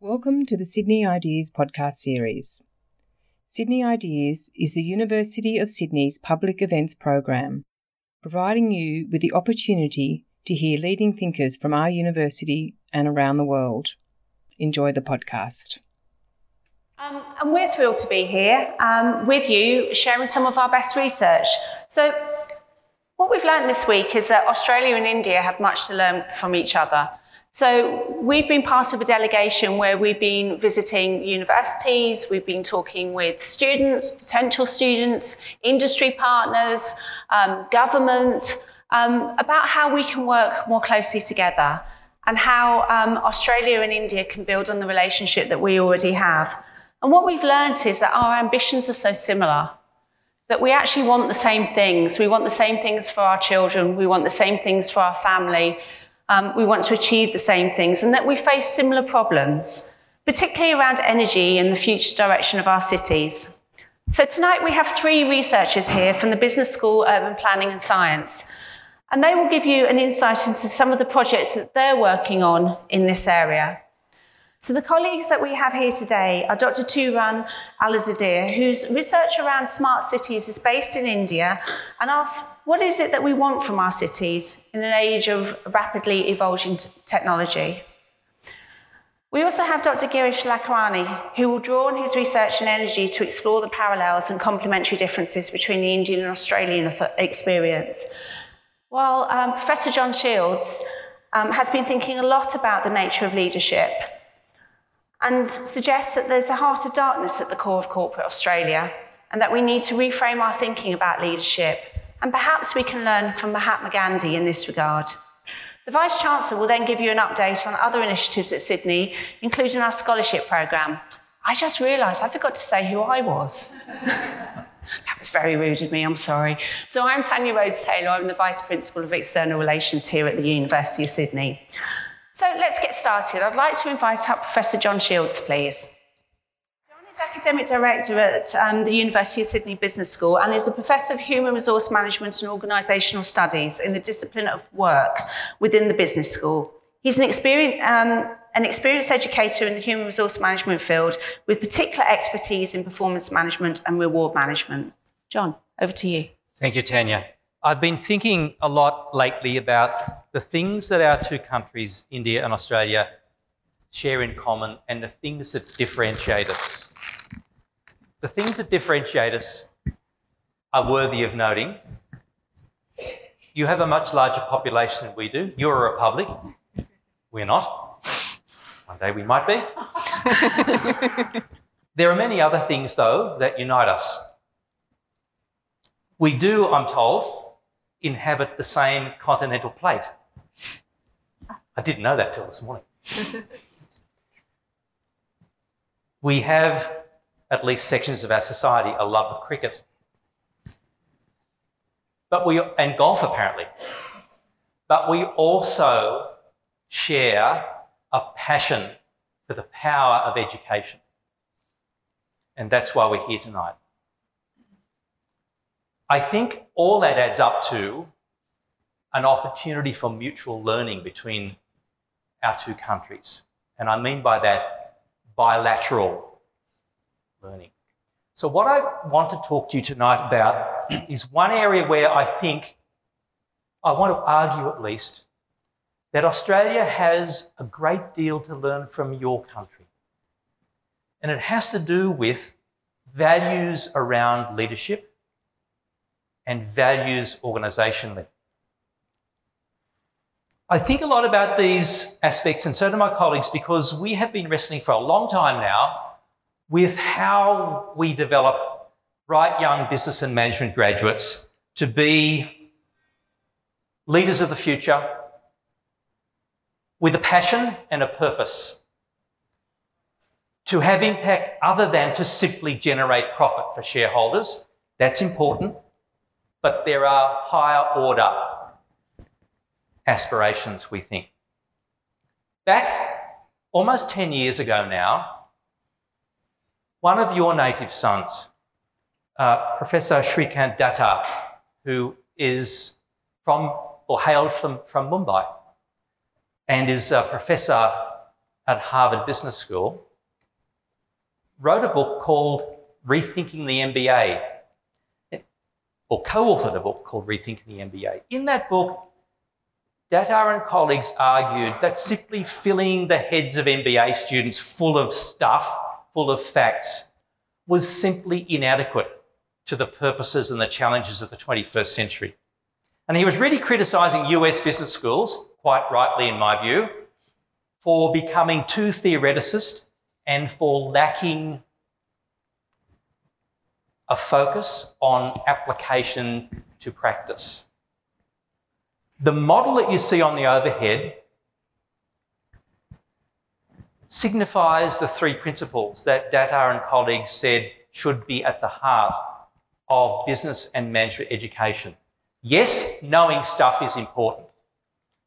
Welcome to the Sydney Ideas podcast series. Sydney Ideas is the University of Sydney's public events program, providing you with the opportunity to hear leading thinkers from our university and around the world. Enjoy the podcast. Um, and we're thrilled to be here um, with you, sharing some of our best research. So, what we've learned this week is that Australia and India have much to learn from each other. So we've been part of a delegation where we've been visiting universities, we've been talking with students, potential students, industry partners, um, government, um, about how we can work more closely together and how um, Australia and India can build on the relationship that we already have. And what we've learned is that our ambitions are so similar that we actually want the same things. We want the same things for our children, we want the same things for our family, um, we want to achieve the same things, and that we face similar problems, particularly around energy and the future direction of our cities. So tonight we have three researchers here from the Business School Urban Planning and Science, and they will give you an insight into some of the projects that they're working on in this area. So the colleagues that we have here today are Dr. Tooran Alizadeh, whose research around smart cities is based in India and asks, what is it that we want from our cities in an age of rapidly evolving technology? We also have Dr. Girish Lakhwani, who will draw on his research and energy to explore the parallels and complementary differences between the Indian and Australian experience. While um, Professor John Shields um, has been thinking a lot about the nature of leadership and suggests that there's a heart of darkness at the core of corporate Australia and that we need to reframe our thinking about leadership. And perhaps we can learn from Mahatma Gandhi in this regard. The Vice Chancellor will then give you an update on other initiatives at Sydney, including our scholarship programme. I just realised I forgot to say who I was. that was very rude of me, I'm sorry. So I'm Tania Rhodes Taylor, I'm the Vice Principal of External Relations here at the University of Sydney. So let's get started. I'd like to invite up Professor John Shields, please. John is Academic Director at um, the University of Sydney Business School and is a Professor of Human Resource Management and Organisational Studies in the discipline of work within the Business School. He's an experienced, um, an experienced educator in the human resource management field with particular expertise in performance management and reward management. John, over to you. Thank you, Tania. I've been thinking a lot lately about the things that our two countries, India and Australia, share in common and the things that differentiate us. The things that differentiate us are worthy of noting. You have a much larger population than we do. You're a republic. We're not. One day we might be. there are many other things, though, that unite us. We do, I'm told, inhabit the same continental plate. I didn't know that till this morning. we have, at least sections of our society, a love of cricket. But we, and golf apparently. But we also share a passion for the power of education. And that's why we're here tonight. I think all that adds up to an opportunity for mutual learning between our two countries. And I mean by that bilateral learning. So, what I want to talk to you tonight about is one area where I think I want to argue at least that Australia has a great deal to learn from your country. And it has to do with values around leadership and values organisationally. I think a lot about these aspects, and so do my colleagues, because we have been wrestling for a long time now with how we develop bright young business and management graduates to be leaders of the future with a passion and a purpose to have impact other than to simply generate profit for shareholders. That's important but there are higher order aspirations, we think. Back almost 10 years ago now, one of your native sons, uh, Professor Srikant Datar, who is from or hailed from, from Mumbai and is a professor at Harvard Business School, wrote a book called Rethinking the MBA, or co authored a book called Rethinking the MBA. In that book, Datar and colleagues argued that simply filling the heads of MBA students full of stuff, full of facts, was simply inadequate to the purposes and the challenges of the 21st century. And he was really criticising US business schools, quite rightly in my view, for becoming too theoreticist and for lacking a focus on application to practice. The model that you see on the overhead signifies the three principles that Datar and colleagues said should be at the heart of business and management education. Yes, knowing stuff is important.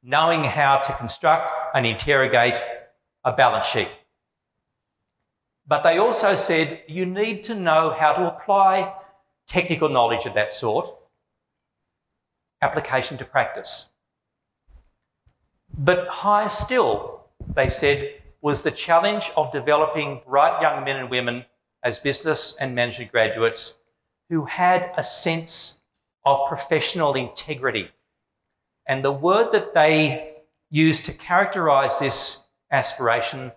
Knowing how to construct and interrogate a balance sheet. But they also said you need to know how to apply technical knowledge of that sort, application to practice. But higher still, they said, was the challenge of developing bright young men and women as business and management graduates who had a sense of professional integrity. And the word that they used to characterize this aspiration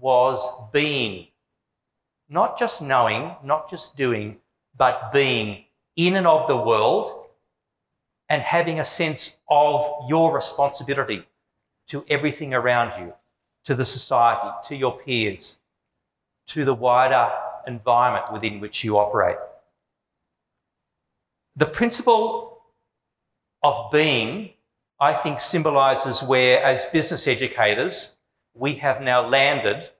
was being. Not just knowing, not just doing, but being in and of the world and having a sense of your responsibility to everything around you, to the society, to your peers, to the wider environment within which you operate. The principle of being, I think, symbolizes where, as business educators, we have now landed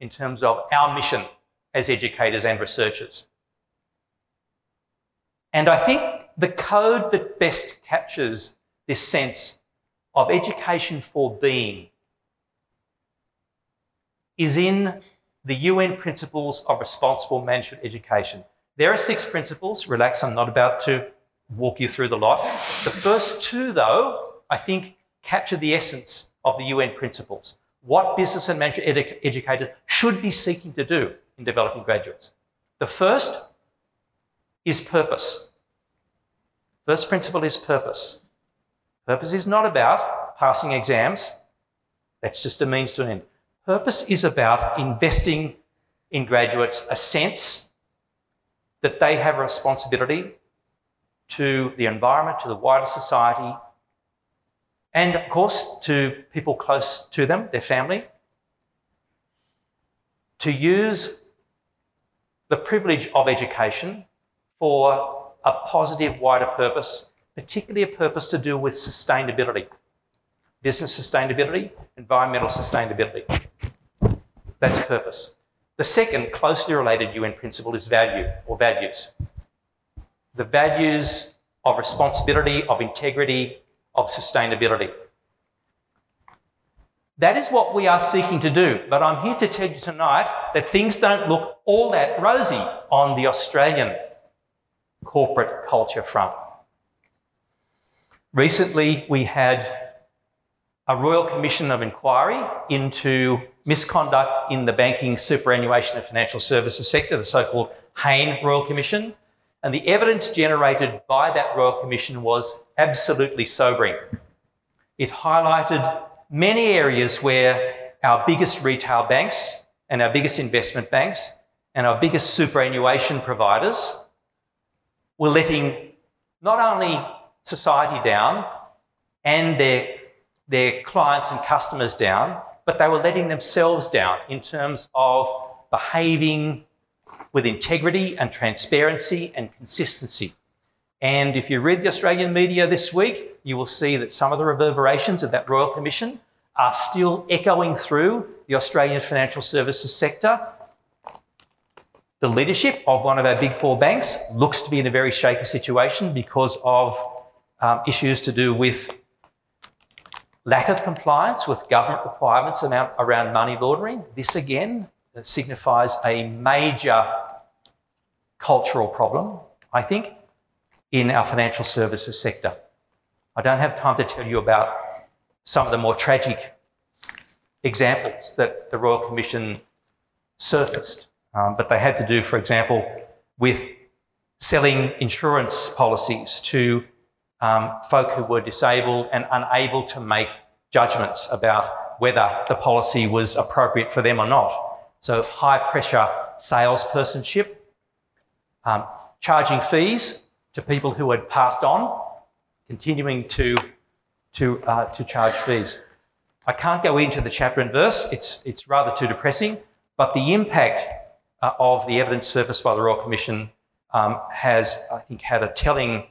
in terms of our mission as educators and researchers. And I think the code that best captures this sense of education for being is in the UN principles of responsible management education. There are six principles. Relax, I'm not about to walk you through the lot. The first two, though, I think capture the essence of the UN principles. What business and management edu- educators should be seeking to do in developing graduates. The first is purpose. First principle is purpose. Purpose is not about passing exams, that's just a means to an end. Purpose is about investing in graduates a sense that they have a responsibility to the environment, to the wider society, and of course to people close to them, their family, to use the privilege of education for a positive, wider purpose, particularly a purpose to do with sustainability, business sustainability, environmental sustainability. That's purpose. The second closely related UN principle is value or values. The values of responsibility, of integrity, of sustainability. That is what we are seeking to do. But I'm here to tell you tonight that things don't look all that rosy on the Australian corporate culture front. Recently, we had a Royal Commission of Inquiry into misconduct in the banking, superannuation, and financial services sector, the so called Hayne Royal Commission. And the evidence generated by that Royal Commission was absolutely sobering. It highlighted many areas where our biggest retail banks and our biggest investment banks and our biggest superannuation providers were letting not only society down and their their clients and customers down, but they were letting themselves down in terms of behaving with integrity and transparency and consistency. And if you read the Australian media this week, you will see that some of the reverberations of that Royal Commission are still echoing through the Australian financial services sector. The leadership of one of our big four banks looks to be in a very shaky situation because of um, issues to do with Lack of compliance with government requirements around money laundering. This again signifies a major cultural problem, I think, in our financial services sector. I don't have time to tell you about some of the more tragic examples that the Royal Commission surfaced, um, but they had to do, for example, with selling insurance policies to um, folk who were disabled and unable to make judgments about whether the policy was appropriate for them or not. So, high pressure salespersonship, um, charging fees to people who had passed on, continuing to, to, uh, to charge fees. I can't go into the chapter and verse, it's, it's rather too depressing, but the impact uh, of the evidence surfaced by the Royal Commission um, has, I think, had a telling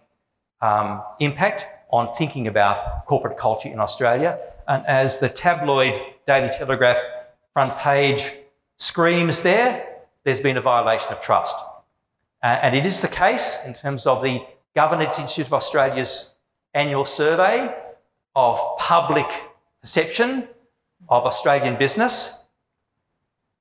um, impact on thinking about corporate culture in Australia. And as the tabloid Daily Telegraph front page screams there, there's been a violation of trust. Uh, and it is the case in terms of the Governance Institute of Australia's annual survey of public perception of Australian business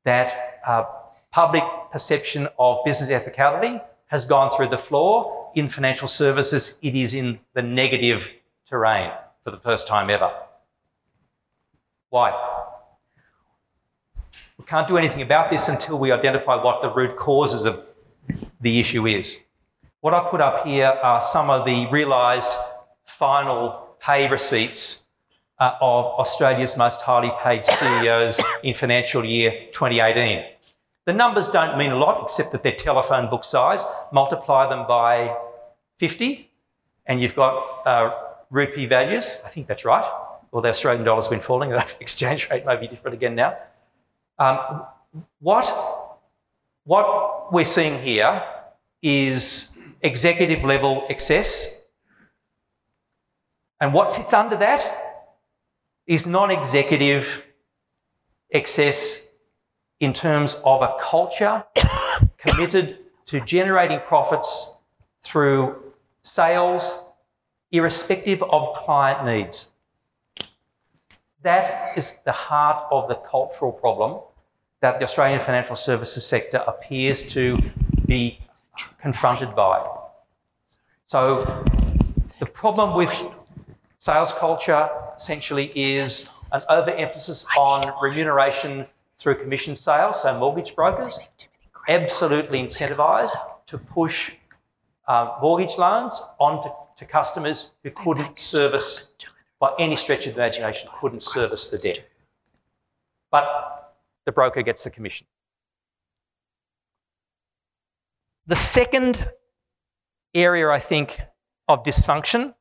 that uh, public perception of business ethicality has gone through the floor. In financial services, it is in the negative terrain for the first time ever. Why? We can't do anything about this until we identify what the root causes of the issue is. What I put up here are some of the realised final pay receipts uh, of Australia's most highly paid CEOs in financial year 2018. The numbers don't mean a lot except that they're telephone book size. Multiply them by 50 and you've got uh, rupee values. I think that's right. Well, the Australian dollar's been falling, the exchange rate may be different again now. Um, what, what we're seeing here is executive level excess. And what sits under that is non executive excess in terms of a culture committed to generating profits through sales, irrespective of client needs. That is the heart of the cultural problem that the Australian financial services sector appears to be confronted by. So, the problem with sales culture essentially is an overemphasis on remuneration through commission sales, so mortgage brokers absolutely incentivised to push uh, mortgage loans onto to customers who couldn't service, by any stretch of the imagination, couldn't service the debt. But the broker gets the commission. The second area, I think, of dysfunction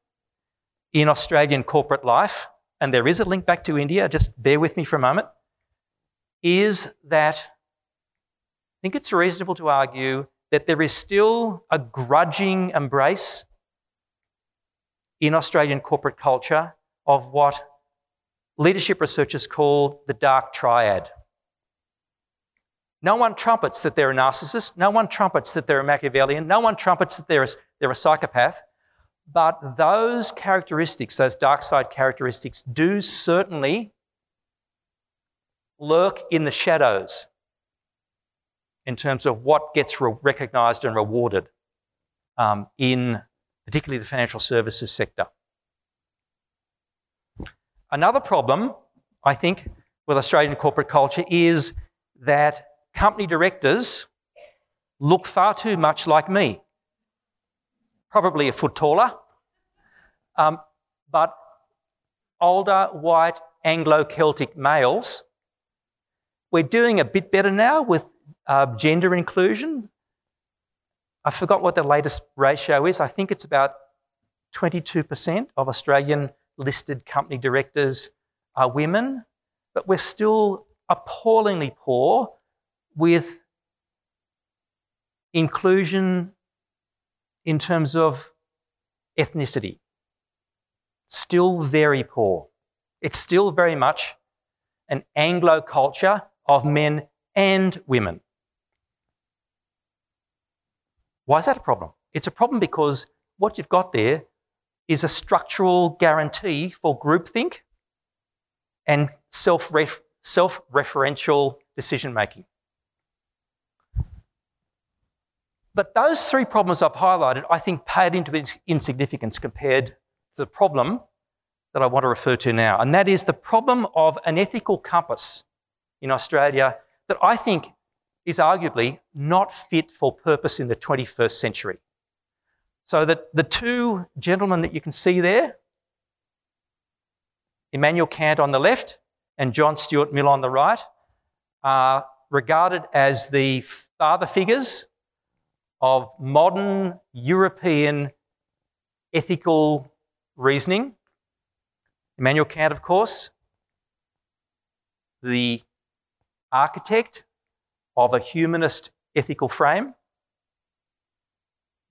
in Australian corporate life, and there is a link back to India, just bear with me for a moment, is that I think it's reasonable to argue that there is still a grudging embrace in Australian corporate culture of what leadership researchers call the dark triad. No one trumpets that they're a narcissist. No one trumpets that they're a Machiavellian. No one trumpets that they're a, they're a psychopath. But those characteristics, those dark side characteristics, do certainly lurk in the shadows in terms of what gets re- recognised and rewarded um, in particularly the financial services sector. Another problem, I think, with Australian corporate culture is that company directors look far too much like me. Probably a foot taller, um, but older, white, Anglo Celtic males we're doing a bit better now with uh, gender inclusion. I forgot what the latest ratio is. I think it's about 22% of Australian listed company directors are women, but we're still appallingly poor with inclusion in terms of ethnicity. Still very poor. It's still very much an Anglo culture of men and women. Why is that a problem? It's a problem because what you've got there is a structural guarantee for groupthink and self referential decision making. But those three problems I've highlighted, I think, pale into insignificance compared to the problem that I want to refer to now, and that is the problem of an ethical compass in Australia that I think is arguably not fit for purpose in the 21st century. So that the two gentlemen that you can see there, Immanuel Kant on the left and John Stuart Mill on the right, are regarded as the father figures of modern European ethical reasoning. Immanuel Kant, of course, the architect of a humanist ethical frame.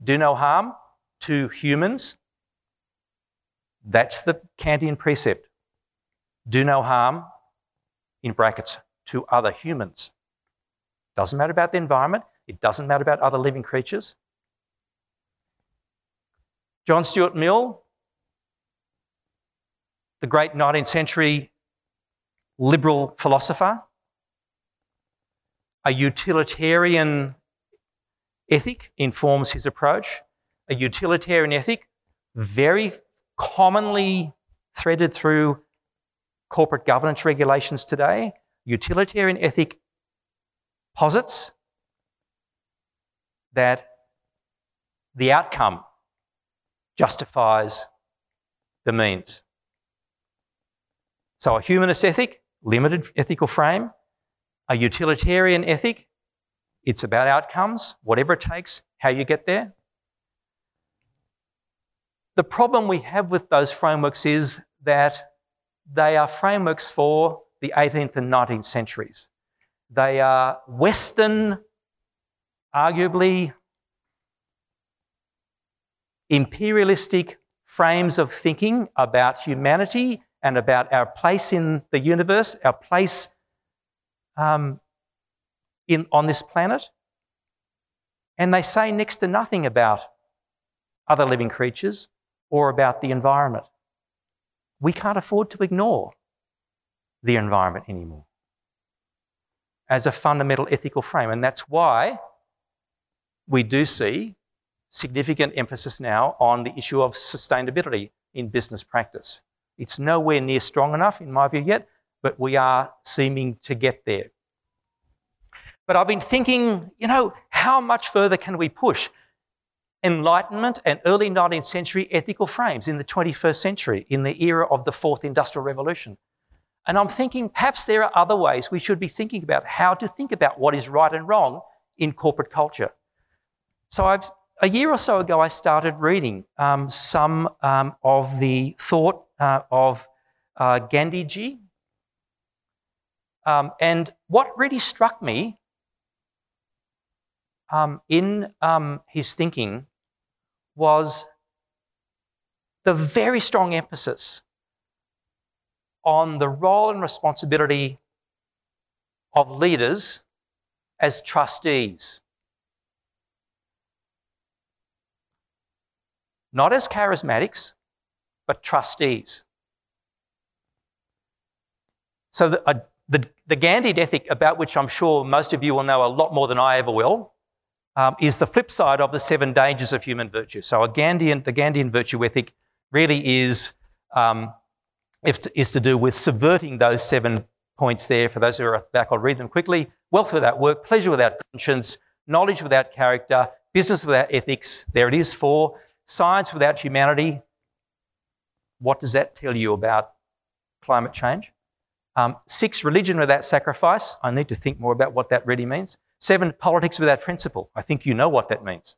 Do no harm, to humans. That's the Kantian precept. Do no harm, in brackets, to other humans. Doesn't matter about the environment, it doesn't matter about other living creatures. John Stuart Mill, the great 19th century liberal philosopher, a utilitarian ethic informs his approach a utilitarian ethic, very commonly threaded through corporate governance regulations today. Utilitarian ethic posits that the outcome justifies the means. So, a humanist ethic, limited ethical frame, a utilitarian ethic, it's about outcomes, whatever it takes, how you get there. The problem we have with those frameworks is that they are frameworks for the 18th and 19th centuries. They are Western, arguably imperialistic frames of thinking about humanity and about our place in the universe, our place um, in, on this planet. And they say next to nothing about other living creatures or about the environment. We can't afford to ignore the environment anymore as a fundamental ethical frame. And that's why we do see significant emphasis now on the issue of sustainability in business practice. It's nowhere near strong enough, in my view, yet, but we are seeming to get there. But I've been thinking, you know, how much further can we push? Enlightenment and early 19th century ethical frames in the 21st century, in the era of the fourth industrial revolution. And I'm thinking perhaps there are other ways we should be thinking about how to think about what is right and wrong in corporate culture. So I've, a year or so ago, I started reading um, some um, of the thought uh, of uh, Gandhiji. Um, and what really struck me um, in um, his thinking was the very strong emphasis on the role and responsibility of leaders as trustees. Not as charismatics, but trustees. So, the, uh, the, the Gandhian ethic, about which I'm sure most of you will know a lot more than I ever will, um, is the flip side of the seven dangers of human virtue. So a Gandhian, the Gandhian virtue ethic really is, um, is to do with subverting those seven points there. For those who are back, I'll read them quickly. Wealth without work, pleasure without conscience, knowledge without character, business without ethics. There it is. Four, science without humanity. What does that tell you about climate change? Um, six, religion without sacrifice. I need to think more about what that really means. Seven, politics without principle. I think you know what that means.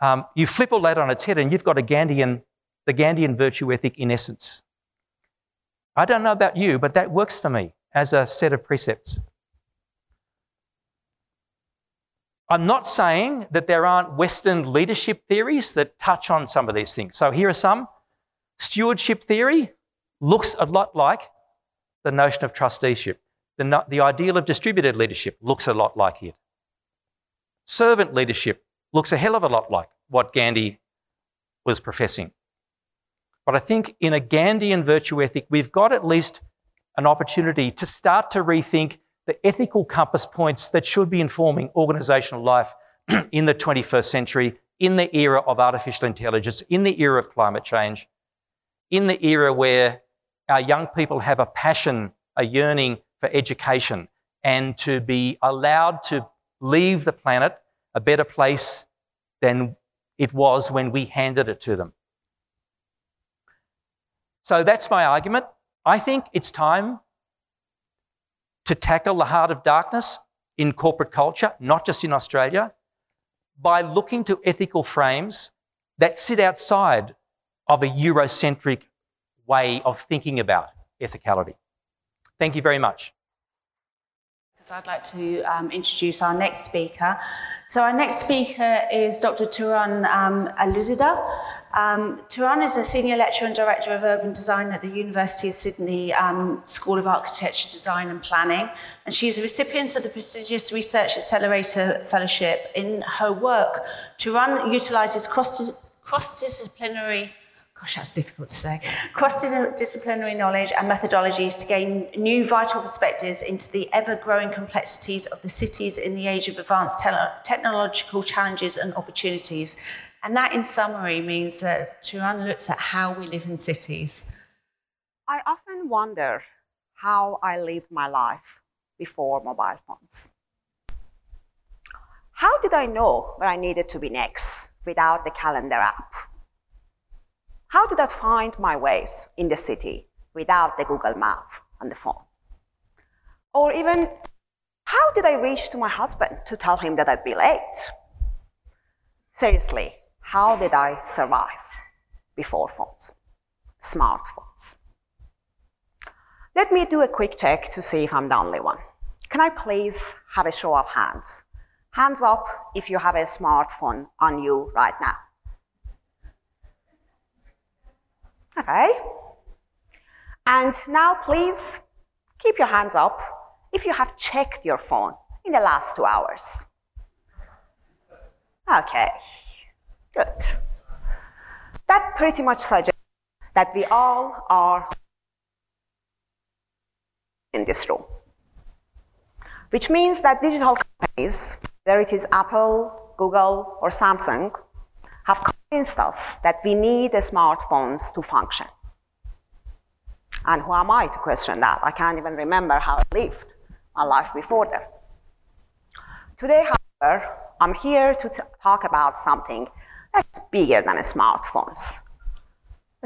Um, you flip all that on its head and you've got a Gandhian, the Gandhian virtue ethic in essence. I don't know about you, but that works for me as a set of precepts. I'm not saying that there aren't Western leadership theories that touch on some of these things. So here are some. Stewardship theory looks a lot like the notion of trusteeship. The, the ideal of distributed leadership looks a lot like it. Servant leadership looks a hell of a lot like what Gandhi was professing. But I think in a Gandhian virtue ethic, we've got at least an opportunity to start to rethink the ethical compass points that should be informing organizational life in the 21st century, in the era of artificial intelligence, in the era of climate change. in the era where our young people have a passion, a yearning for education, and to be allowed to leave the planet a better place than it was when we handed it to them. So that's my argument. I think it's time to tackle the heart of darkness in corporate culture, not just in Australia, by looking to ethical frames that sit outside of a Eurocentric way of thinking about ethicality. Thank you very much. I'd like to um, introduce our next speaker. So our next speaker is Dr. Tooran um, Alizadeh. Um, Tooran is a senior lecturer and director of urban design at the University of Sydney um, School of Architecture, Design and Planning, and she is a recipient of the prestigious Research Accelerator Fellowship. In her work, Tooran utilises cross-disciplinary gosh, that's difficult to say, cross-disciplinary knowledge and methodologies to gain new vital perspectives into the ever-growing complexities of the cities in the age of advanced te technological challenges and opportunities. And that, in summary, means that Tooran looks at how we live in cities. I often wonder how I lived my life before mobile phones. How did I know where I needed to be next without the calendar app? How did I find my ways in the city without the Google map on the phone? Or even, how did I reach to my husband to tell him that I'd be late? Seriously, how did I survive before phones, smartphones? Let me do a quick check to see if I'm the only one. Can I please have a show of hands? Hands up if you have a smartphone on you right now. Okay? And now please keep your hands up if you have checked your phone in the last two hours. Okay, good. That pretty much suggests that we all are in this room. Which means that digital companies, whether it is Apple, Google, or Samsung, have that we need smartphones to function. And who am I to question that? I can't even remember how I lived my life before them. Today, however, I'm here to talk about something that's bigger than smartphones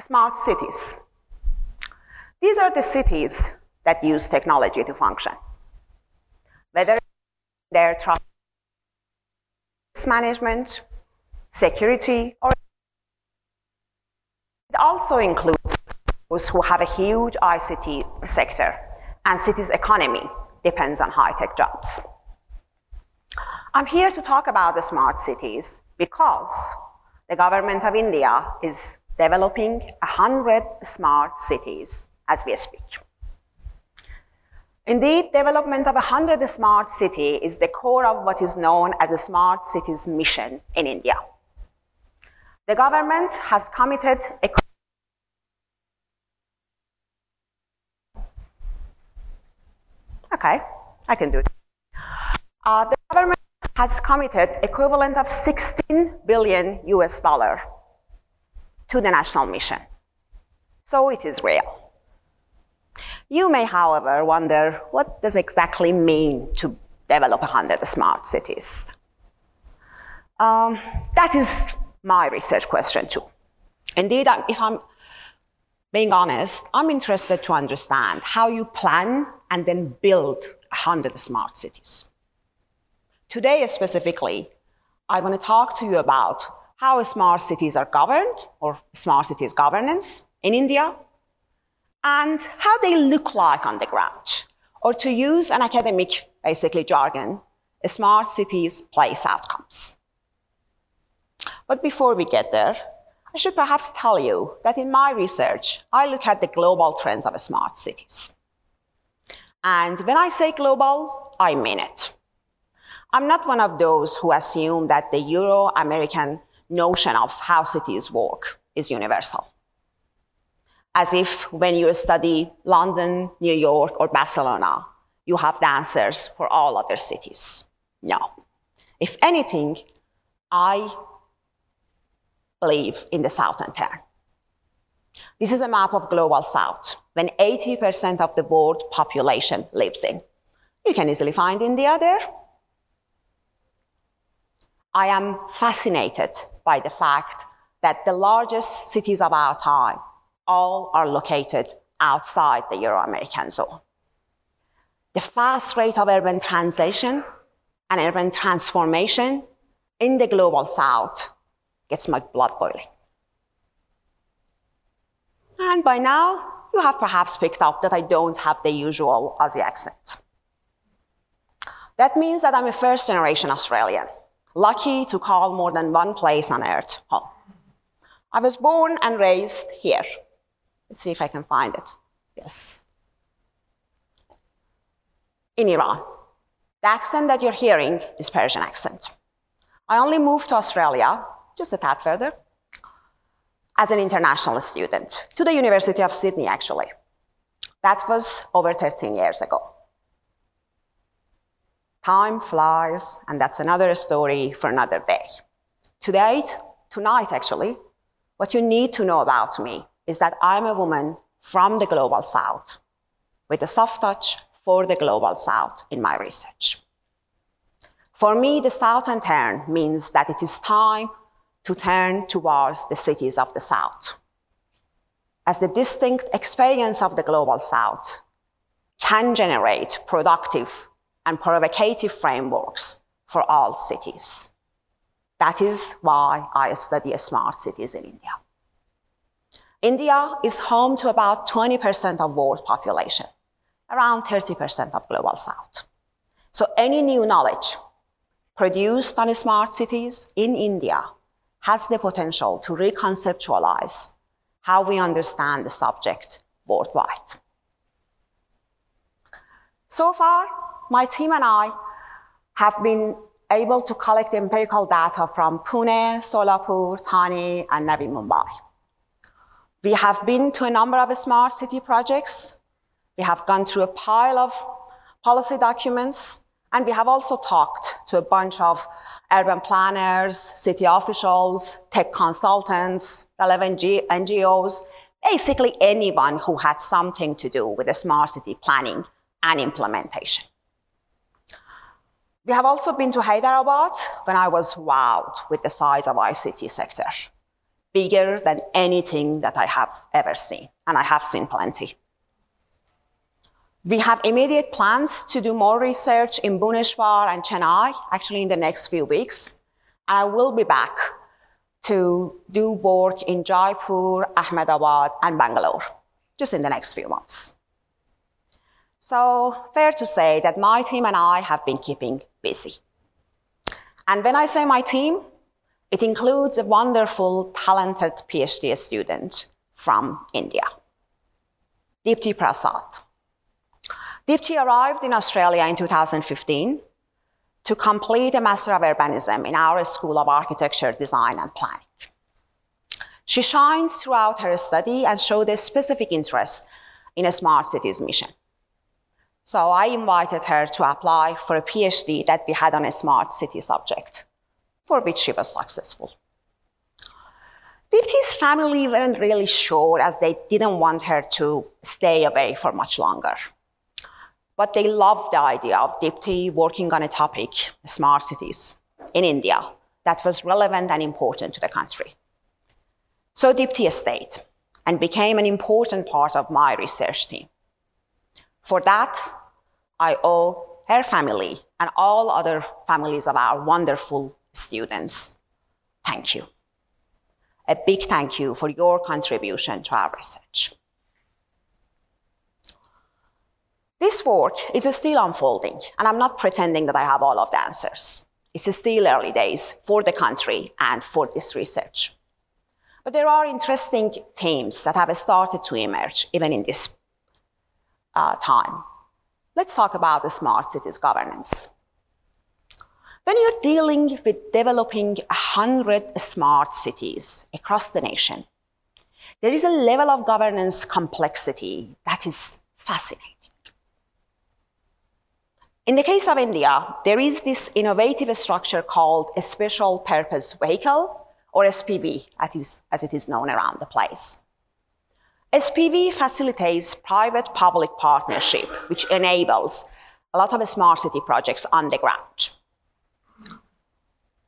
smart cities. These are the cities that use technology to function. Whether they're traffic management, security, or it also includes those who have a huge ICT sector and cities' economy depends on high-tech jobs. I'm here to talk about the smart cities because the government of India is developing 100 smart cities as we speak. Indeed, development of a 100 smart city is the core of what is known as a smart cities mission in India. The government has committed a Okay, I can do it. Uh, the government has committed equivalent of 16 billion US dollar to the national mission. So it is real. You may, however, wonder what does exactly mean to develop 100 smart cities? Um, that is my research question too. Indeed, if I'm being honest, I'm interested to understand how you plan and then build 100 smart cities. Today, specifically, I want to talk to you about how smart cities are governed, or smart cities governance in India, and how they look like on the ground. Or to use an academic, basically jargon, smart cities place outcomes. But before we get there, I should perhaps tell you that in my research, I look at the global trends of smart cities. And when I say global, I mean it. I'm not one of those who assume that the Euro American notion of how cities work is universal. As if when you study London, New York, or Barcelona, you have the answers for all other cities. No. If anything, I believe in the southern pattern. This is a map of global south, when 80% of the world population lives in. You can easily find India there. I am fascinated by the fact that the largest cities of our time all are located outside the Euro-American zone. The fast rate of urban translation and urban transformation in the global south gets my blood boiling. And by now, you have perhaps picked up that I don't have the usual Aussie accent. That means that I'm a first generation Australian, lucky to call more than one place on earth home. I was born and raised here. Let's see if I can find it. Yes. In Iran. The accent that you're hearing is Persian accent. I only moved to Australia, just a tad further, as an international student to the University of Sydney, actually. That was over 13 years ago. Time flies, and that's another story for another day. Today, tonight actually, what you need to know about me is that I'm a woman from the global south with a soft touch for the global south in my research. For me, the southern turn means that it is time to turn towards the cities of the south. As the distinct experience of the global south can generate productive and provocative frameworks for all cities. That is why I study smart cities in India. India is home to about 20% of world population, around 30% of global south. So any new knowledge produced on smart cities in India has the potential to reconceptualize how we understand the subject worldwide. So far, my team and I have been able to collect empirical data from Pune, Solapur, Thane, and Navi Mumbai. We have been to a number of smart city projects. We have gone through a pile of policy documents, and we have also talked to a bunch of urban planners, city officials, tech consultants, relevant NGOs, basically anyone who had something to do with the smart city planning and implementation. We have also been to Hyderabad when I was wowed with the size of ICT sector, bigger than anything that I have ever seen, and I have seen plenty. We have immediate plans to do more research in Bhubaneswar and Chennai, actually in the next few weeks. And I will be back to do work in Jaipur, Ahmedabad, and Bangalore, just in the next few months. So fair to say that my team and I have been keeping busy. And when I say my team, it includes a wonderful, talented PhD student from India, Deepti Prasad. Deepti arrived in Australia in 2015 to complete a Master of Urbanism in our School of Architecture, Design and Planning. She shines throughout her study and showed a specific interest in a smart cities mission. So I invited her to apply for a PhD that we had on a smart city subject, for which she was successful. Deepti's family weren't really sure as they didn't want her to stay away for much longer. But they loved the idea of Deepti working on a topic, smart cities, in India that was relevant and important to the country. So Deepti stayed and became an important part of my research team. For that, I owe her family and all other families of our wonderful students. Thank you. A big thank you for your contribution to our research. This work is still unfolding, and I'm not pretending that I have all of the answers. It's still early days for the country and for this research. But there are interesting themes that have started to emerge even in this uh, time. Let's talk about the smart cities governance. When you're dealing with developing 100 smart cities across the nation, there is a level of governance complexity that is fascinating. In the case of India, there is this innovative structure called a special purpose vehicle, or SPV, as it is known around the place. SPV facilitates private-public partnership, which enables a lot of smart city projects on the ground.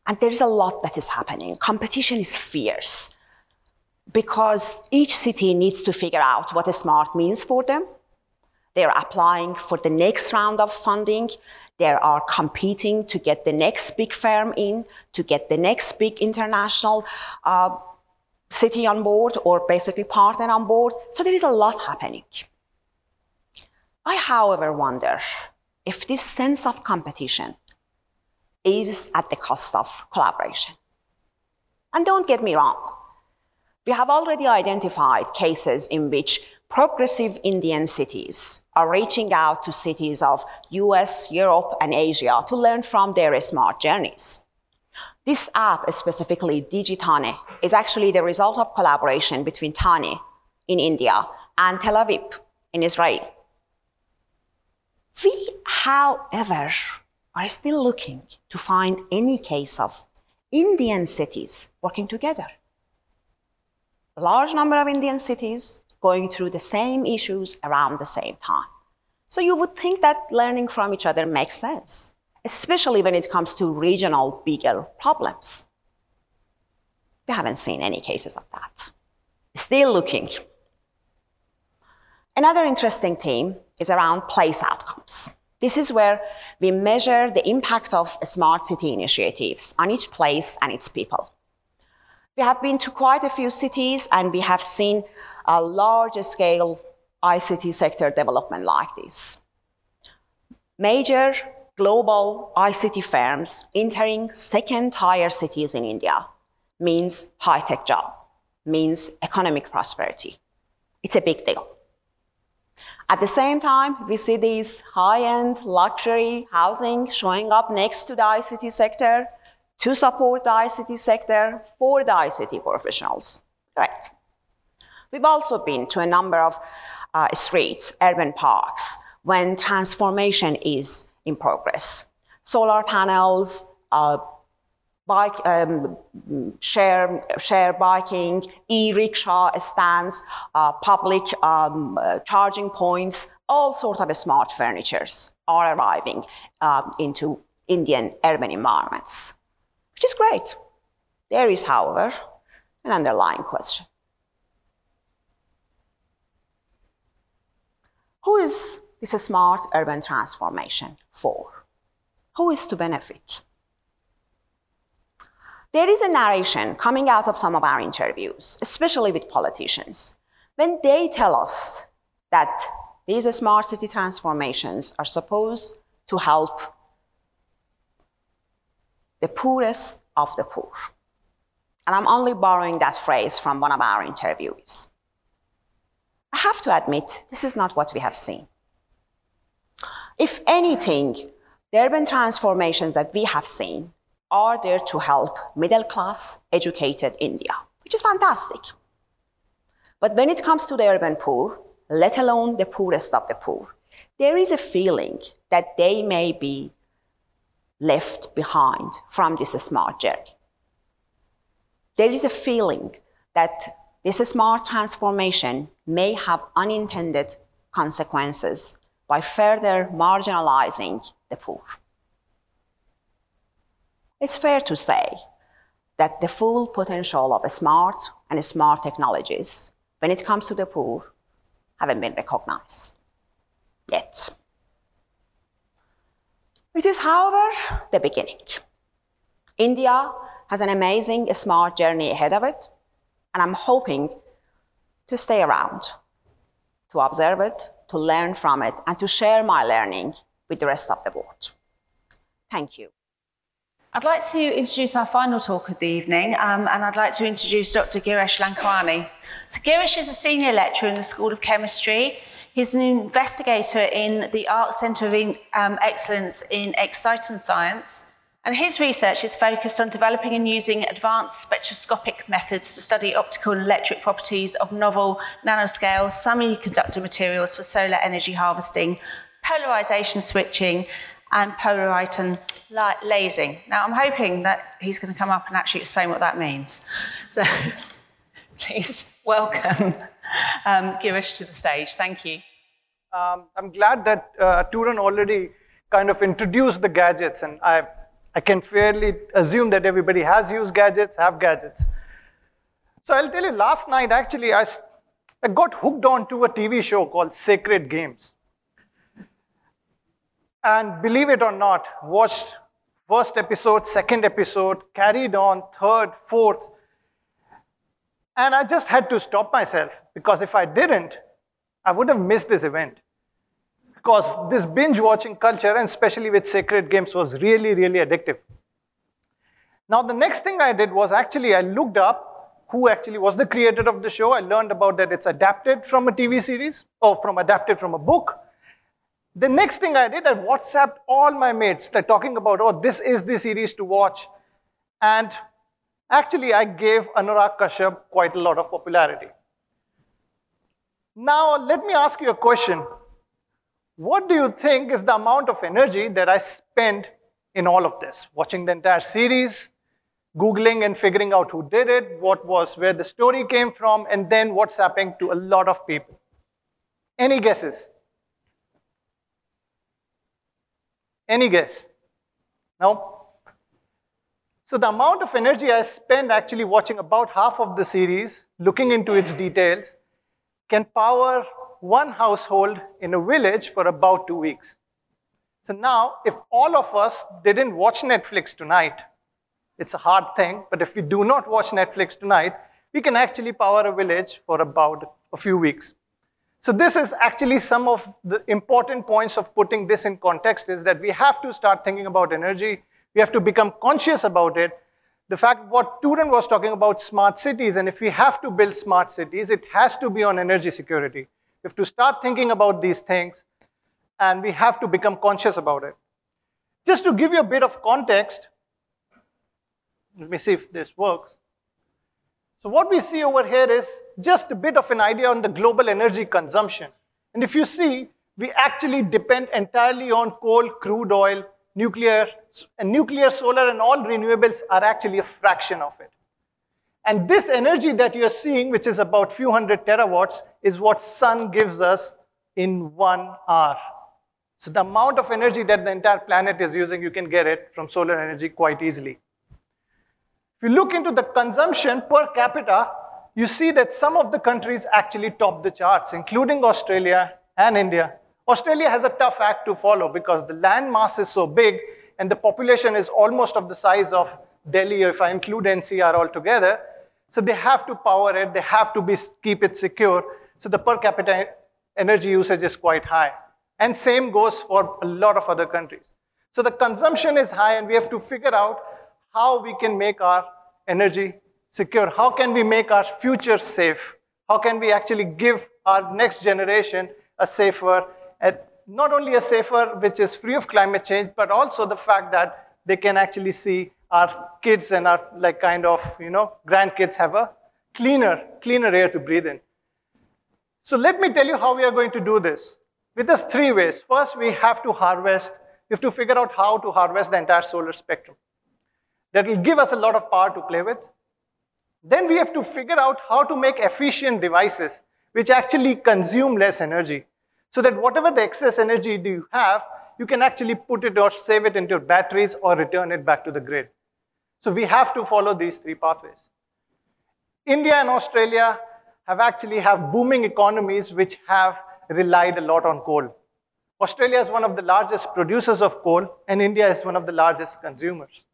And there's a lot that is happening. Competition is fierce because each city needs to figure out what a smart means for them. They're applying for the next round of funding. They are competing to get the next big firm in, to get the next big international uh, city on board or basically partner on board. So there is a lot happening. I, however, wonder if this sense of competition is at the cost of collaboration. And don't get me wrong, we have already identified cases in which progressive Indian cities are reaching out to cities of US, Europe, and Asia to learn from their smart journeys. This app, specifically DigiThane, is actually the result of collaboration between Thane in India and Tel Aviv in Israel. We, however, are still looking to find any case of Indian cities working together. A large number of Indian cities going through the same issues around the same time. So you would think that learning from each other makes sense, especially when it comes to regional bigger problems. We haven't seen any cases of that. Still looking. Another interesting theme is around place outcomes. This is where we measure the impact of smart city initiatives on each place and its people. We have been to quite a few cities and we have seen a large scale ICT sector development like this. Major global ICT firms entering second tier cities in India means high tech job, means economic prosperity. It's a big deal. At the same time, we see these high end luxury housing showing up next to the ICT sector to support the ICT sector for the ICT professionals. Right. We've also been to a number of uh, streets, urban parks, when transformation is in progress. Solar panels, uh, bike, um, share, share biking, e-rickshaw stands, uh, public um, uh, charging points, all sorts of smart furnitures are arriving uh, into Indian urban environments, which is great. There is, however, an underlying question. Who is this smart urban transformation for? Who is to benefit? There is a narration coming out of some of our interviews, especially with politicians, when they tell us that these smart city transformations are supposed to help the poorest of the poor. And I'm only borrowing that phrase from one of our interviewees. I have to admit, this is not what we have seen. If anything, the urban transformations that we have seen are there to help middle class, educated India, which is fantastic. But when it comes to the urban poor, let alone the poorest of the poor, there is a feeling that they may be left behind from this smart journey. There is a feeling that this smart transformation may have unintended consequences by further marginalizing the poor it's fair to say that the full potential of smart and smart technologies, when it comes to the poor, haven't been recognized yet. It is, however, the beginning. India has an amazing smart journey ahead of it, and I'm hoping to stay around, to observe it, to learn from it, and to share my learning with the rest of the world. Thank you. I'd like to introduce our final talk of the evening, um, and I'd like to introduce Dr. Girish Lakhwani. So Girish is a senior lecturer in the School of Chemistry. He's an investigator in the ARC Centre of um, Excellence in Exciton Science, and his research is focused on developing and using advanced spectroscopic methods to study optical and electric properties of novel nanoscale semiconductor materials for solar energy harvesting, polarization switching, and polariton light lasing. Now, I'm hoping that he's going to come up and actually explain what that means. So, please welcome um, Girish to the stage. Thank you. Um, I'm glad that uh, Tooran already kind of introduced the gadgets, and I, I can fairly assume that everybody has used gadgets, have gadgets. So I'll tell you, last night actually, I, I got hooked on to a TV show called Sacred Games. And believe it or not, watched first episode, second episode, carried on, third, fourth. And I just had to stop myself because if I didn't, I would have missed this event. Because this binge watching culture, and especially with sacred games, was really, really addictive. Now, the next thing I did was actually I looked up who actually was the creator of the show. I learned about that it's adapted from a TV series or from adapted from a book. The next thing I did, I WhatsApped all my mates. They're talking about, oh, this is the series to watch. And actually, I gave Anurag Kashyap quite a lot of popularity. Now, let me ask you a question. What do you think is the amount of energy that I spend in all of this? Watching the entire series, Googling and figuring out who did it, what was, where the story came from, and then WhatsApping to a lot of people. Any guesses? Any guess? No? So the amount of energy I spend actually watching about half of the series, looking into its details, can power one household in a village for about two weeks. So now, if all of us didn't watch Netflix tonight, it's a hard thing, but if we do not watch Netflix tonight, we can actually power a village for about a few weeks. So this is actually some of the important points of putting this in context is that we have to start thinking about energy. We have to become conscious about it. The fact what Tooran was talking about smart cities, and if we have to build smart cities, it has to be on energy security. We have to start thinking about these things, and we have to become conscious about it. Just to give you a bit of context, let me see if this works. So what we see over here is just a bit of an idea on the global energy consumption. And if you see, we actually depend entirely on coal, crude oil, nuclear, and nuclear, solar, and all renewables are actually a fraction of it. And this energy that you're seeing, which is about few hundred terawatts, is what sun gives us in one hour. So the amount of energy that the entire planet is using, you can get it from solar energy quite easily. If you look into the consumption per capita, you see that some of the countries actually top the charts, including Australia and India. Australia has a tough act to follow because the land mass is so big and the population is almost of the size of Delhi, if I include NCR altogether. So they have to power it, they have to be, keep it secure. So the per capita energy usage is quite high. And same goes for a lot of other countries. So the consumption is high, and we have to figure out how we can make our energy secure. How can we make our future safe? How can we actually give our next generation a safer, not only a safer which is free of climate change, but also the fact that they can actually see our kids and our like kind of you know grandkids have a cleaner, cleaner air to breathe in. So let me tell you how we are going to do this. With us three ways. First, we have to harvest. We have to figure out how to harvest the entire solar spectrum that will give us a lot of power to play with. Then we have to figure out how to make efficient devices which actually consume less energy so that whatever the excess energy do you have, you can actually put it or save it into batteries or return it back to the grid. So we have to follow these three pathways. India and Australia have actually have booming economies which have relied a lot on coal. Australia is one of the largest producers of coal and India is one of the largest consumers.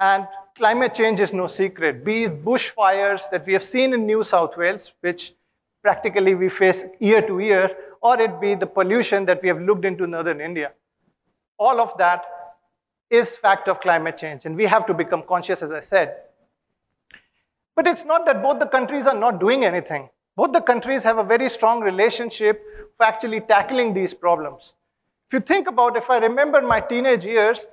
And climate change is no secret. Be it bushfires that we have seen in New South Wales, which practically we face year to year, or it be the pollution that we have looked into northern India. All of that is fact of climate change, and we have to become conscious, as I said. But it's not that both the countries are not doing anything. Both the countries have a very strong relationship for actually tackling these problems. If you think about, if I remember my teenage years,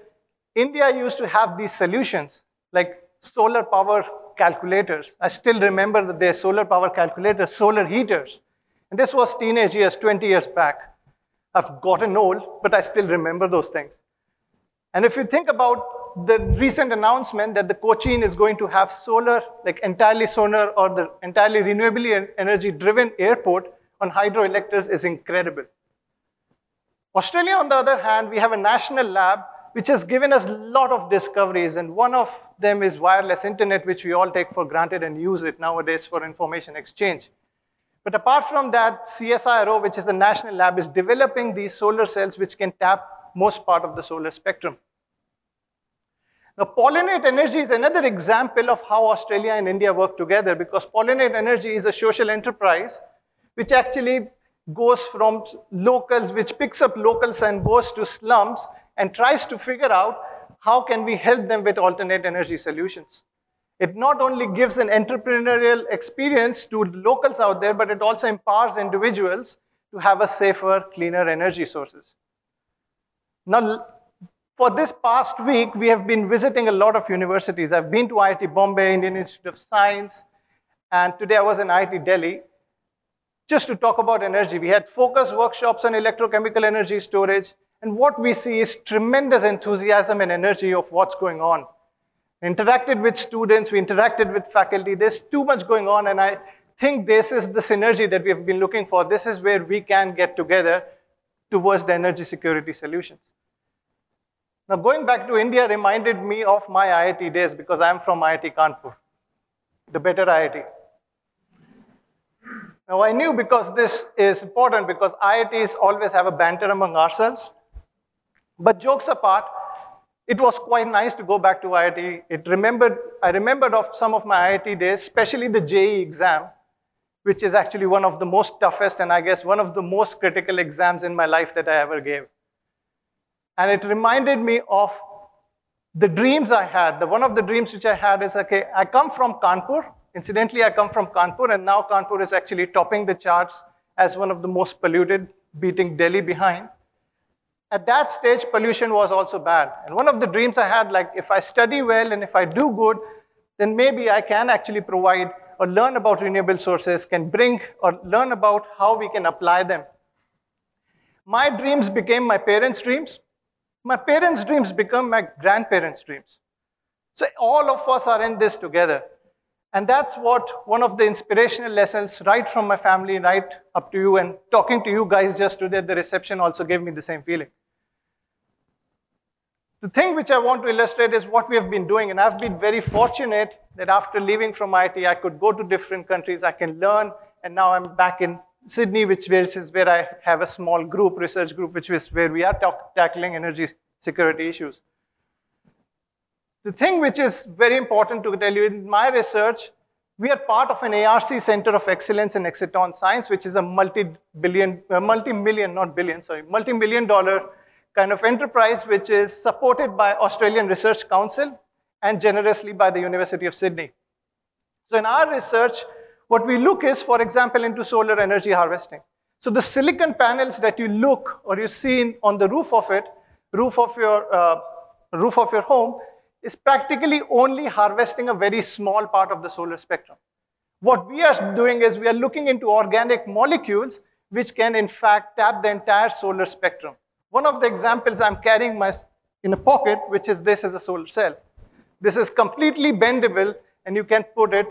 India used to have these solutions like solar power calculators. I still remember that they're solar power calculators, solar heaters. And this was teenage years, 20 years back. I've gotten old, but I still remember those things. And if you think about the recent announcement that the Cochin is going to have solar, like entirely solar or the entirely renewably energy driven airport on hydroelectrics is incredible. Australia, on the other hand, we have a national lab which has given us a lot of discoveries, and one of them is wireless internet, which we all take for granted and use it nowadays for information exchange. But apart from that, CSIRO, which is the national lab, is developing these solar cells which can tap most part of the solar spectrum. Now, Pollinate Energy is another example of how Australia and India work together because Pollinate Energy is a social enterprise which actually goes from locals, which picks up locals and goes to slums and tries to figure out how can we help them with alternate energy solutions. It not only gives an entrepreneurial experience to locals out there, but it also empowers individuals to have a safer, cleaner energy sources. Now, for this past week, we have been visiting a lot of universities. I've been to IIT Bombay, Indian Institute of Science, and today I was in IIT Delhi just to talk about energy. We had focus workshops on electrochemical energy storage, and what we see is tremendous enthusiasm and energy of what's going on. Interacted with students, we interacted with faculty. There's too much going on, and I think this is the synergy that we have been looking for. This is where we can get together towards the energy security solutions. Now, going back to India reminded me of my IIT days because I'm from IIT Kanpur, the better IIT. Now, I knew because this is important because IITs always have a banter among ourselves. But jokes apart, it was quite nice to go back to IIT. It remembered, I remembered of some of my IIT days, especially the JEE exam, which is actually one of the most toughest and I guess one of the most critical exams in my life that I ever gave. And it reminded me of the dreams I had. The, one of the dreams which I had is okay, I come from Kanpur. Incidentally, I come from Kanpur, and now Kanpur is actually topping the charts as one of the most polluted, beating Delhi behind. At that stage, pollution was also bad. And one of the dreams I had, like, if I study well and if I do good, then maybe I can actually provide or learn about renewable sources, can bring or learn about how we can apply them. My dreams became my parents' dreams. My parents' dreams become my grandparents' dreams. So all of us are in this together. And that's what one of the inspirational lessons, right from my family, right up to you, and talking to you guys just today at the reception also gave me the same feeling. The thing which I want to illustrate is what we have been doing, and I've been very fortunate that after leaving from IIT, I could go to different countries, I can learn, and now I'm back in Sydney, which is where I have a small group, research group, which is where we are talk, tackling energy security issues. The thing which is very important to tell you, in my research, we are part of an ARC Center of Excellence in Exciton Science, which is a multi-billion, uh, multi-million, not billion, sorry, multi-million dollar kind of enterprise, which is supported by Australian Research Council and generously by the University of Sydney. So in our research, what we look is, for example, into solar energy harvesting. So the silicon panels that you look or you see on the roof of it, roof of your uh, roof of your home, is practically only harvesting a very small part of the solar spectrum. What we are doing is we are looking into organic molecules which can in fact tap the entire solar spectrum. One of the examples I'm carrying my, in a pocket, which is this is a solar cell. This is completely bendable and you can put it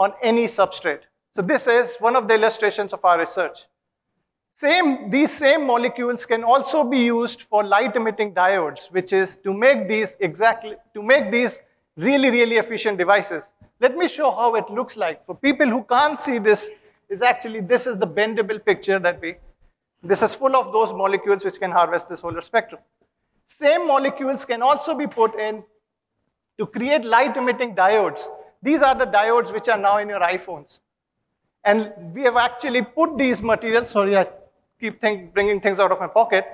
on any substrate. So this is one of the illustrations of our research. Same, these same molecules can also be used for light emitting diodes, which is to make these exactly, to make these really, really efficient devices. Let me show how it looks like. For people who can't see this, is actually, this is the bendable picture that we, this is full of those molecules which can harvest the solar spectrum. Same molecules can also be put in to create light emitting diodes these are the diodes which are now in your iPhones. And we have actually put these materials, sorry, I keep think, bringing things out of my pocket.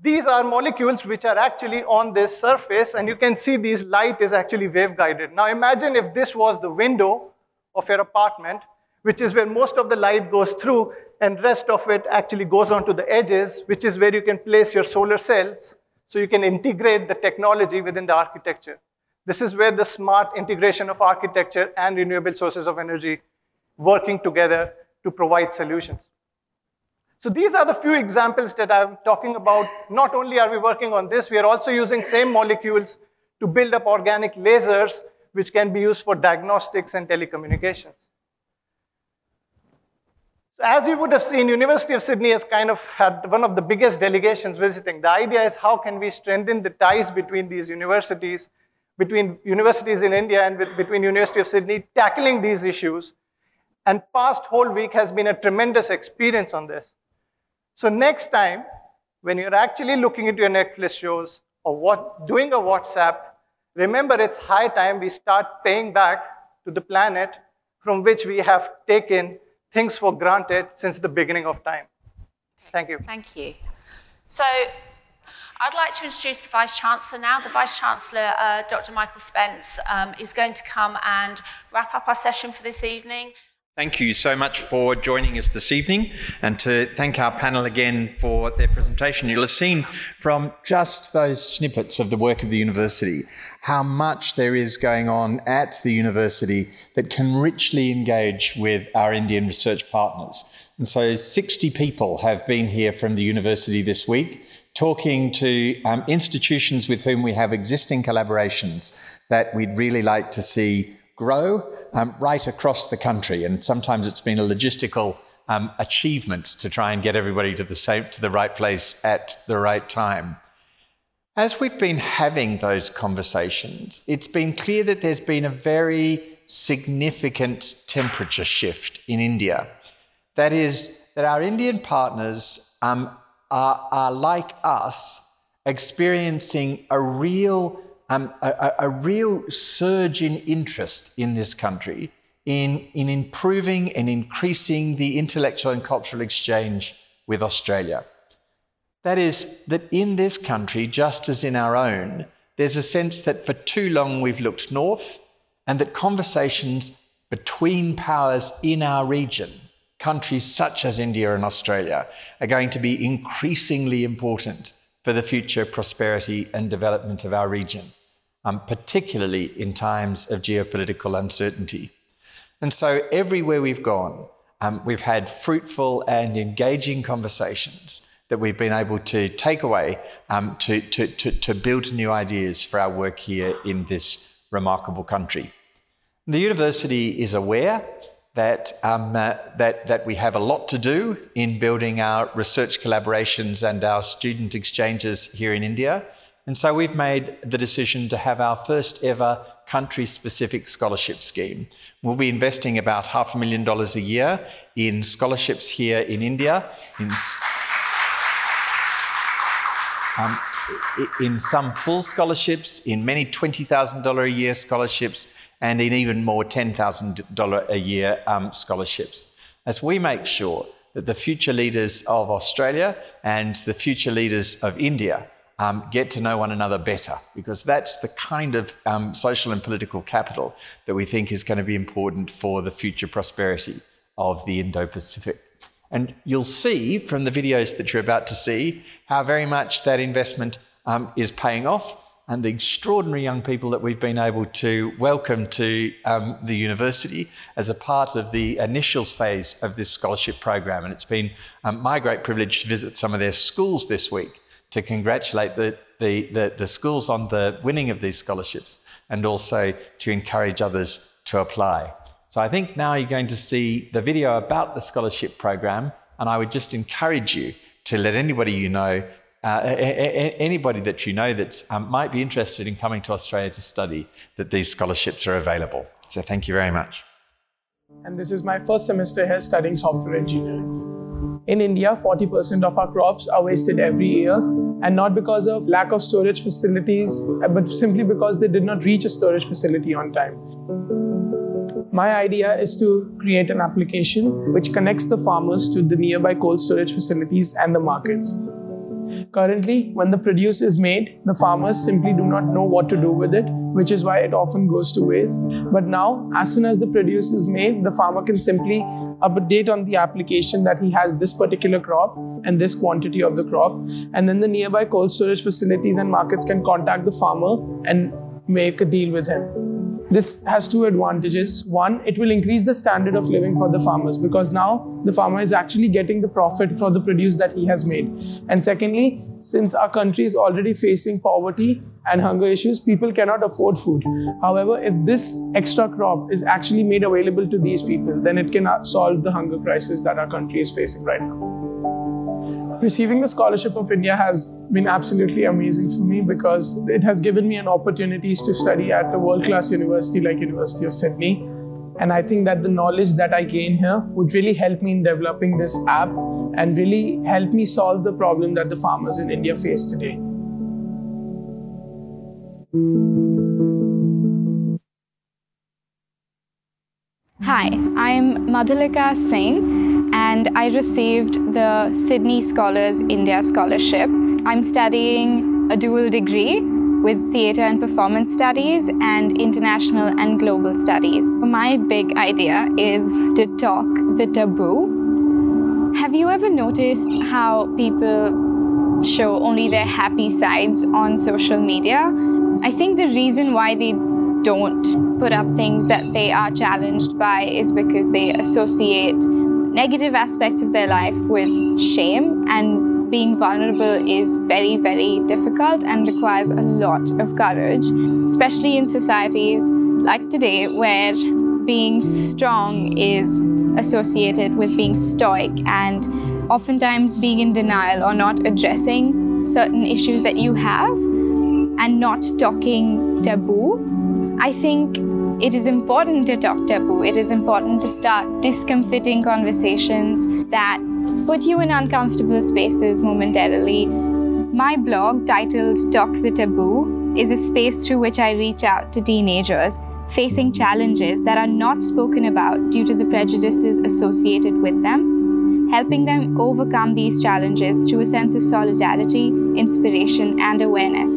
These are molecules which are actually on this surface, and you can see this light is actually wave guided. Now imagine if this was the window of your apartment, which is where most of the light goes through, and rest of it actually goes onto the edges, which is where you can place your solar cells, so you can integrate the technology within the architecture. This is where the smart integration of architecture and renewable sources of energy working together to provide solutions. So these are the few examples that I'm talking about. Not only are we working on this, we are also using same molecules to build up organic lasers, which can be used for diagnostics and telecommunications. So as you would have seen, University of Sydney has kind of had one of the biggest delegations visiting. The idea is how can we strengthen the ties between these universities, between universities in India and with, between University of Sydney, tackling these issues. And past whole week has been a tremendous experience on this. So next time, when you're actually looking into your Netflix shows or what, doing a WhatsApp, remember it's high time we start paying back to the planet from which we have taken things for granted since the beginning of time. Thank you. Thank you. So I'd like to introduce the Vice Chancellor now. The Vice Chancellor, uh, Dr. Michael Spence, um, is going to come and wrap up our session for this evening. Thank you so much for joining us this evening and to thank our panel again for their presentation. You'll have seen from just those snippets of the work of the university how much there is going on at the university that can richly engage with our Indian research partners. And so 60 people have been here from the university this week talking to um, institutions with whom we have existing collaborations that we'd really like to see grow um, right across the country. And sometimes it's been a logistical um, achievement to try and get everybody to the same to the right place at the right time. As we've been having those conversations, it's been clear that there's been a very significant temperature shift in India. That is, that our Indian partners um, are, are like us, experiencing a real um, a, a, real surge in interest in this country in, in improving and increasing the intellectual and cultural exchange with Australia. That is, that in this country, just as in our own, there's a sense that for too long we've looked north and that conversations between powers in our region, countries such as India and Australia, are going to be increasingly important for the future prosperity and development of our region um, particularly in times of geopolitical uncertainty. And so, everywhere we've gone, um, we've had fruitful and engaging conversations that we've been able to take away um, to, to, to, to build new ideas for our work here in this remarkable country. The university is aware that, um, uh, that, that we have a lot to do in building our research collaborations and our student exchanges here in India. And so we've made the decision to have our first ever country specific scholarship scheme. We'll be investing about half a million dollars a year in scholarships here in India, in, um, in some full scholarships, in many $20,000 a year scholarships, and in even more $10,000 a year um, scholarships. As we make sure that the future leaders of Australia and the future leaders of India um, get to know one another better, because that's the kind of um, social and political capital that we think is going to be important for the future prosperity of the Indo Pacific. And you'll see from the videos that you're about to see how very much that investment um, is paying off and the extraordinary young people that we've been able to welcome to um, the university as a part of the initials phase of this scholarship program. And it's been um, my great privilege to visit some of their schools this week to congratulate the, the, the, the schools on the winning of these scholarships and also to encourage others to apply. So I think now you're going to see the video about the scholarship program, and I would just encourage you to let anybody you know, uh, anybody that you know that um, might be interested in coming to Australia to study, that these scholarships are available. So thank you very much. And this is my first semester here studying software engineering. In India, 40% of our crops are wasted every year, and not because of lack of storage facilities, but simply because they did not reach a storage facility on time. My idea is to create an application which connects the farmers to the nearby cold storage facilities and the markets. Currently, when the produce is made, the farmers simply do not know what to do with it, which is why it often goes to waste. But now, as soon as the produce is made, the farmer can simply update on the application that he has this particular crop and this quantity of the crop. And then the nearby cold storage facilities and markets can contact the farmer and make a deal with him. This has two advantages. One, it will increase the standard of living for the farmers because now the farmer is actually getting the profit for the produce that he has made. And secondly, since our country is already facing poverty and hunger issues, people cannot afford food. However, if this extra crop is actually made available to these people, then it can solve the hunger crisis that our country is facing right now. Receiving the scholarship of India has been absolutely amazing for me because it has given me an opportunities to study at a world-class university like University of Sydney. And I think that the knowledge that I gain here would really help me in developing this app and really help me solve the problem that the farmers in India face today. Hi, I'm Madhulika Singh and I received the Sydney Scholars India Scholarship. I'm studying a dual degree with theatre and performance studies and international and global studies. My big idea is to talk the taboo. Have you ever noticed how people show only their happy sides on social media? I think the reason why they don't put up things that they are challenged by is because they associate negative aspects of their life with shame and being vulnerable is very, very difficult and requires a lot of courage, especially in societies like today where being strong is associated with being stoic and oftentimes being in denial or not addressing certain issues that you have and not talking taboo. I think it is important to talk taboo. It is important to start discomforting conversations that put you in uncomfortable spaces momentarily. My blog, titled Talk the Taboo, is a space through which I reach out to teenagers facing challenges that are not spoken about due to the prejudices associated with them, helping them overcome these challenges through a sense of solidarity, inspiration, and awareness.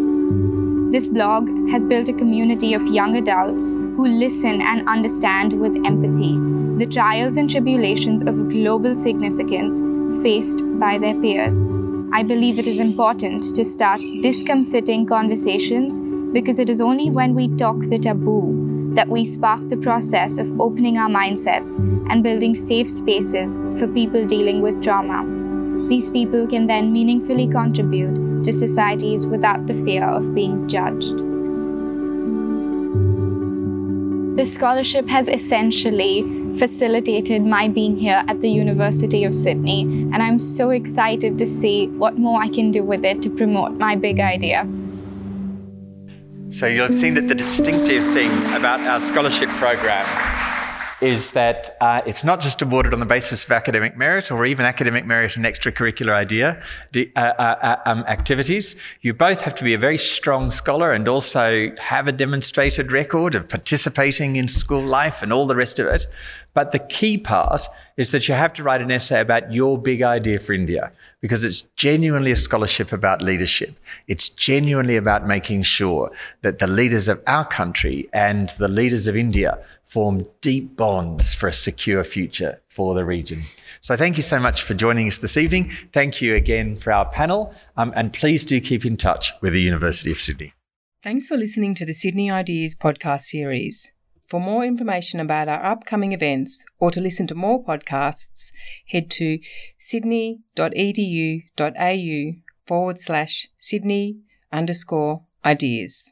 This blog has built a community of young adults who listen and understand with empathy the trials and tribulations of global significance faced by their peers. I believe it is important to start discomforting conversations because it is only when we talk the taboo that we spark the process of opening our mindsets and building safe spaces for people dealing with trauma. These people can then meaningfully contribute to societies without the fear of being judged. The scholarship has essentially facilitated my being here at the University of Sydney, and I'm so excited to see what more I can do with it to promote my big idea. So, you'll have seen that the distinctive thing about our scholarship program is that uh, it's not just awarded on the basis of academic merit or even academic merit and extracurricular idea uh, uh, uh, um, activities. You both have to be a very strong scholar and also have a demonstrated record of participating in school life and all the rest of it. But the key part is that you have to write an essay about your big idea for India because it's genuinely a scholarship about leadership. It's genuinely about making sure that the leaders of our country and the leaders of India form deep bonds for a secure future for the region. So, thank you so much for joining us this evening. Thank you again for our panel, um, and please do keep in touch with the University of Sydney. Thanks for listening to the Sydney Ideas podcast series. For more information about our upcoming events or to listen to more podcasts, head to sydney.edu.au forward slash Sydney underscore ideas.